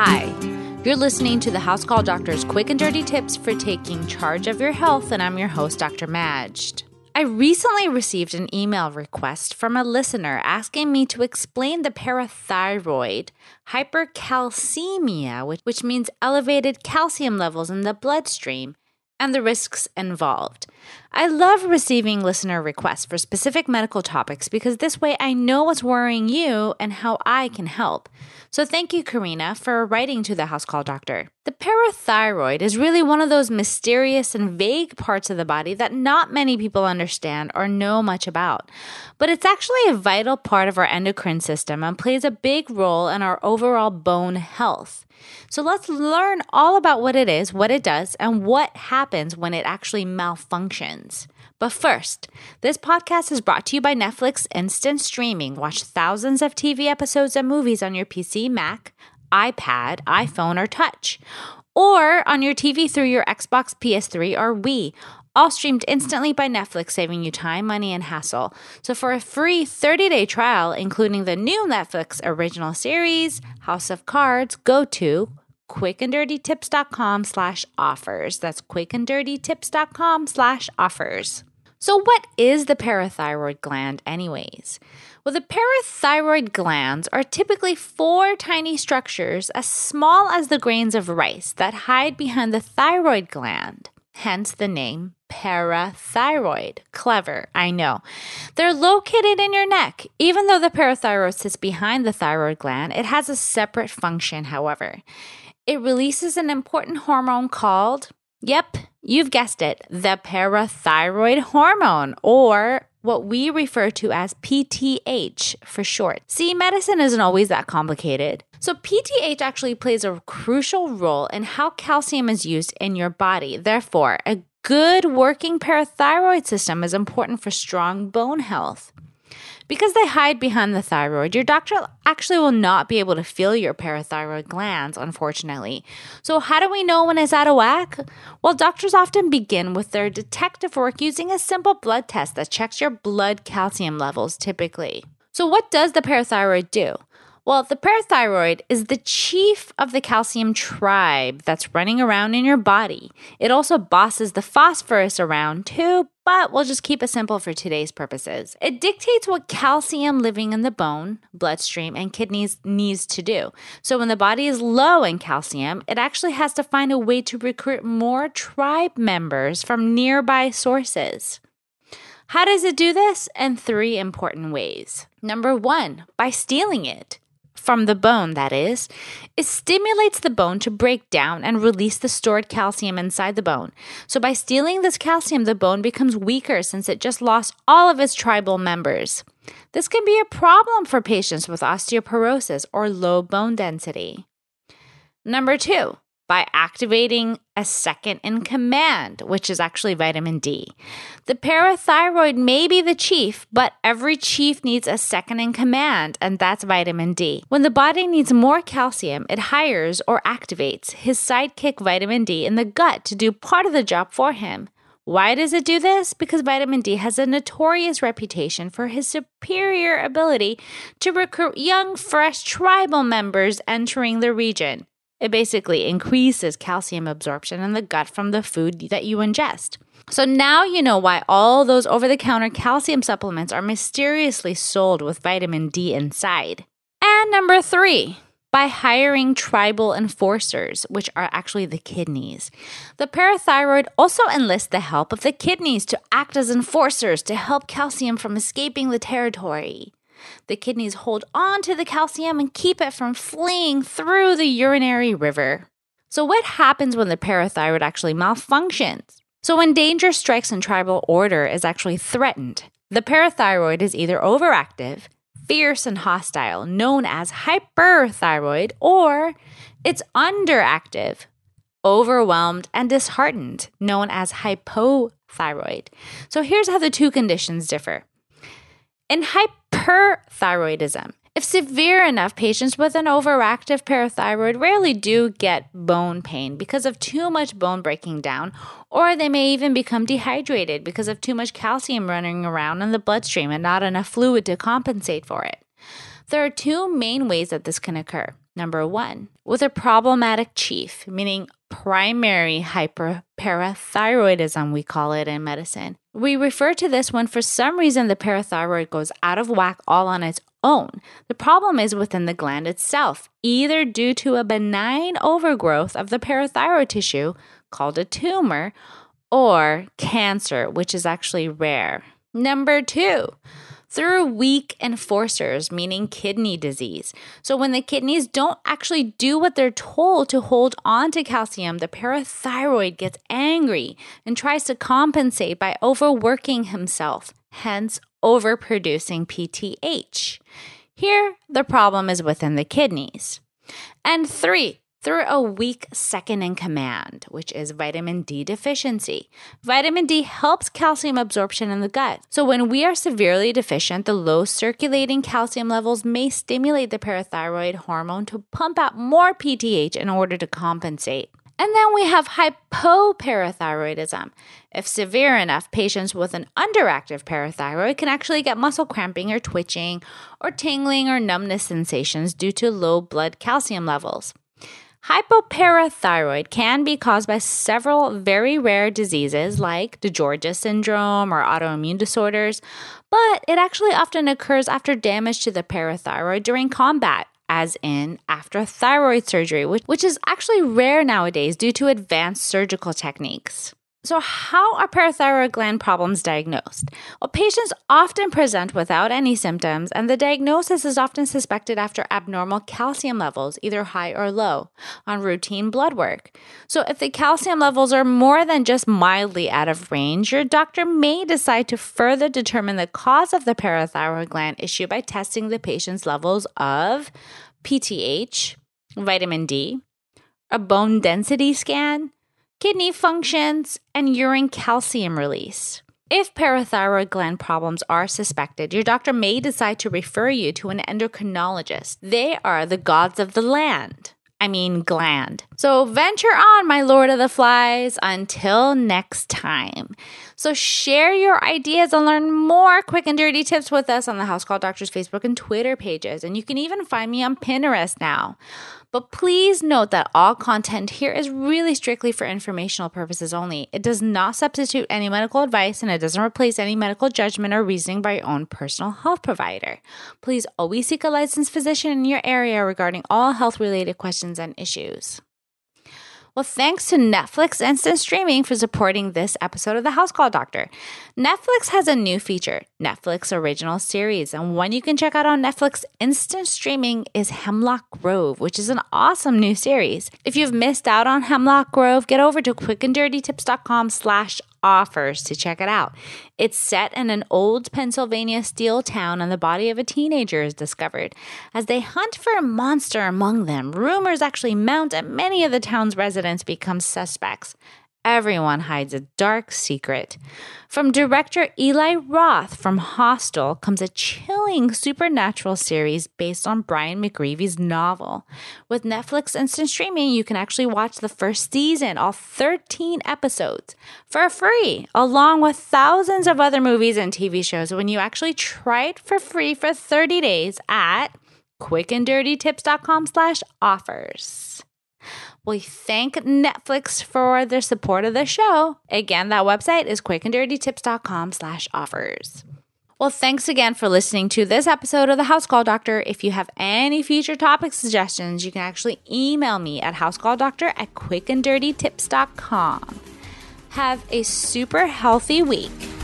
Hi, you're listening to the House Call Doctor's quick and dirty tips for taking charge of your health, and I'm your host, Dr. Majd. I recently received an email request from a listener asking me to explain the parathyroid hypercalcemia, which, which means elevated calcium levels in the bloodstream, and the risks involved. I love receiving listener requests for specific medical topics because this way I know what's worrying you and how I can help. So thank you, Karina, for writing to the house call doctor. The parathyroid is really one of those mysterious and vague parts of the body that not many people understand or know much about. But it's actually a vital part of our endocrine system and plays a big role in our overall bone health. So let's learn all about what it is, what it does, and what happens when it actually malfunctions. But first, this podcast is brought to you by Netflix Instant Streaming. Watch thousands of TV episodes and movies on your PC, Mac, iPad, iPhone, or Touch, or on your TV through your Xbox, PS3, or Wii. All streamed instantly by Netflix, saving you time, money, and hassle. So, for a free 30 day trial, including the new Netflix original series, House of Cards, go to quickanddirtytips.com slash offers. That's quickanddirtytips.com slash offers. So, what is the parathyroid gland, anyways? Well, the parathyroid glands are typically four tiny structures as small as the grains of rice that hide behind the thyroid gland, hence the name parathyroid. Clever, I know. They're located in your neck. Even though the parathyroid sits behind the thyroid gland, it has a separate function, however. It releases an important hormone called, yep, you've guessed it, the parathyroid hormone, or what we refer to as PTH for short. See, medicine isn't always that complicated. So, PTH actually plays a crucial role in how calcium is used in your body. Therefore, a good working parathyroid system is important for strong bone health. Because they hide behind the thyroid, your doctor actually will not be able to feel your parathyroid glands, unfortunately. So, how do we know when it's out of whack? Well, doctors often begin with their detective work using a simple blood test that checks your blood calcium levels typically. So, what does the parathyroid do? Well, the parathyroid is the chief of the calcium tribe that's running around in your body. It also bosses the phosphorus around too, but we'll just keep it simple for today's purposes. It dictates what calcium living in the bone, bloodstream, and kidneys needs to do. So when the body is low in calcium, it actually has to find a way to recruit more tribe members from nearby sources. How does it do this? In three important ways. Number one, by stealing it from the bone, that is, it stimulates the bone to break down and release the stored calcium inside the bone. So, by stealing this calcium, the bone becomes weaker since it just lost all of its tribal members. This can be a problem for patients with osteoporosis or low bone density. Number two, by activating a second in command, which is actually vitamin D. The parathyroid may be the chief, but every chief needs a second in command, and that's vitamin D. When the body needs more calcium, it hires or activates his sidekick vitamin D in the gut to do part of the job for him. Why does it do this? Because vitamin D has a notorious reputation for his superior ability to recruit young, fresh tribal members entering the region. It basically increases calcium absorption in the gut from the food that you ingest. So now you know why all those over the counter calcium supplements are mysteriously sold with vitamin D inside. And number three, by hiring tribal enforcers, which are actually the kidneys. The parathyroid also enlists the help of the kidneys to act as enforcers to help calcium from escaping the territory. The kidneys hold on to the calcium and keep it from fleeing through the urinary river. So, what happens when the parathyroid actually malfunctions? So, when danger strikes and tribal order is actually threatened, the parathyroid is either overactive, fierce, and hostile, known as hyperthyroid, or it's underactive, overwhelmed, and disheartened, known as hypothyroid. So, here's how the two conditions differ. In hyperthyroidism, if severe enough, patients with an overactive parathyroid rarely do get bone pain because of too much bone breaking down, or they may even become dehydrated because of too much calcium running around in the bloodstream and not enough fluid to compensate for it. There are two main ways that this can occur. Number one, with a problematic chief, meaning primary hyperparathyroidism, we call it in medicine. We refer to this when for some reason the parathyroid goes out of whack all on its own. The problem is within the gland itself, either due to a benign overgrowth of the parathyroid tissue, called a tumor, or cancer, which is actually rare. Number two, through weak enforcers, meaning kidney disease. So, when the kidneys don't actually do what they're told to hold on to calcium, the parathyroid gets angry and tries to compensate by overworking himself, hence, overproducing PTH. Here, the problem is within the kidneys. And three, through a weak second in command, which is vitamin D deficiency. Vitamin D helps calcium absorption in the gut. So, when we are severely deficient, the low circulating calcium levels may stimulate the parathyroid hormone to pump out more PTH in order to compensate. And then we have hypoparathyroidism. If severe enough, patients with an underactive parathyroid can actually get muscle cramping or twitching or tingling or numbness sensations due to low blood calcium levels. Hypoparathyroid can be caused by several very rare diseases like DiGeorge syndrome or autoimmune disorders, but it actually often occurs after damage to the parathyroid during combat, as in after thyroid surgery, which, which is actually rare nowadays due to advanced surgical techniques. So, how are parathyroid gland problems diagnosed? Well, patients often present without any symptoms, and the diagnosis is often suspected after abnormal calcium levels, either high or low, on routine blood work. So, if the calcium levels are more than just mildly out of range, your doctor may decide to further determine the cause of the parathyroid gland issue by testing the patient's levels of PTH, vitamin D, a bone density scan kidney functions, and urine calcium release. If parathyroid gland problems are suspected, your doctor may decide to refer you to an endocrinologist. They are the gods of the land. I mean, gland. So venture on, my Lord of the Flies, until next time. So share your ideas and learn more quick and dirty tips with us on the House Call Doctors Facebook and Twitter pages. And you can even find me on Pinterest now. But please note that all content here is really strictly for informational purposes only. It does not substitute any medical advice and it doesn't replace any medical judgment or reasoning by your own personal health provider. Please always seek a licensed physician in your area regarding all health related questions and issues. Well, thanks to Netflix Instant Streaming for supporting this episode of The House Call Doctor. Netflix has a new feature, Netflix Original Series, and one you can check out on Netflix Instant Streaming is Hemlock Grove, which is an awesome new series. If you've missed out on Hemlock Grove, get over to quickanddirtytips.com slash offers to check it out. It's set in an old Pennsylvania steel town, and the body of a teenager is discovered. As they hunt for a monster among them, rumors actually mount, and many of the town's residents become suspects. Everyone hides a dark secret. From director Eli Roth from Hostel comes a chilling supernatural series based on Brian McGreevy's novel. With Netflix instant streaming, you can actually watch the first season, all 13 episodes, for free, along with thousands of other movies and TV shows when you actually try it for free for 30 days at quickanddirtytips.com slash offers. We thank Netflix for their support of the show. Again, that website is quickanddirtytips.com slash offers. Well, thanks again for listening to this episode of the House Call Doctor. If you have any future topic suggestions, you can actually email me at housecalldoctor at quickanddirtytips.com. Have a super healthy week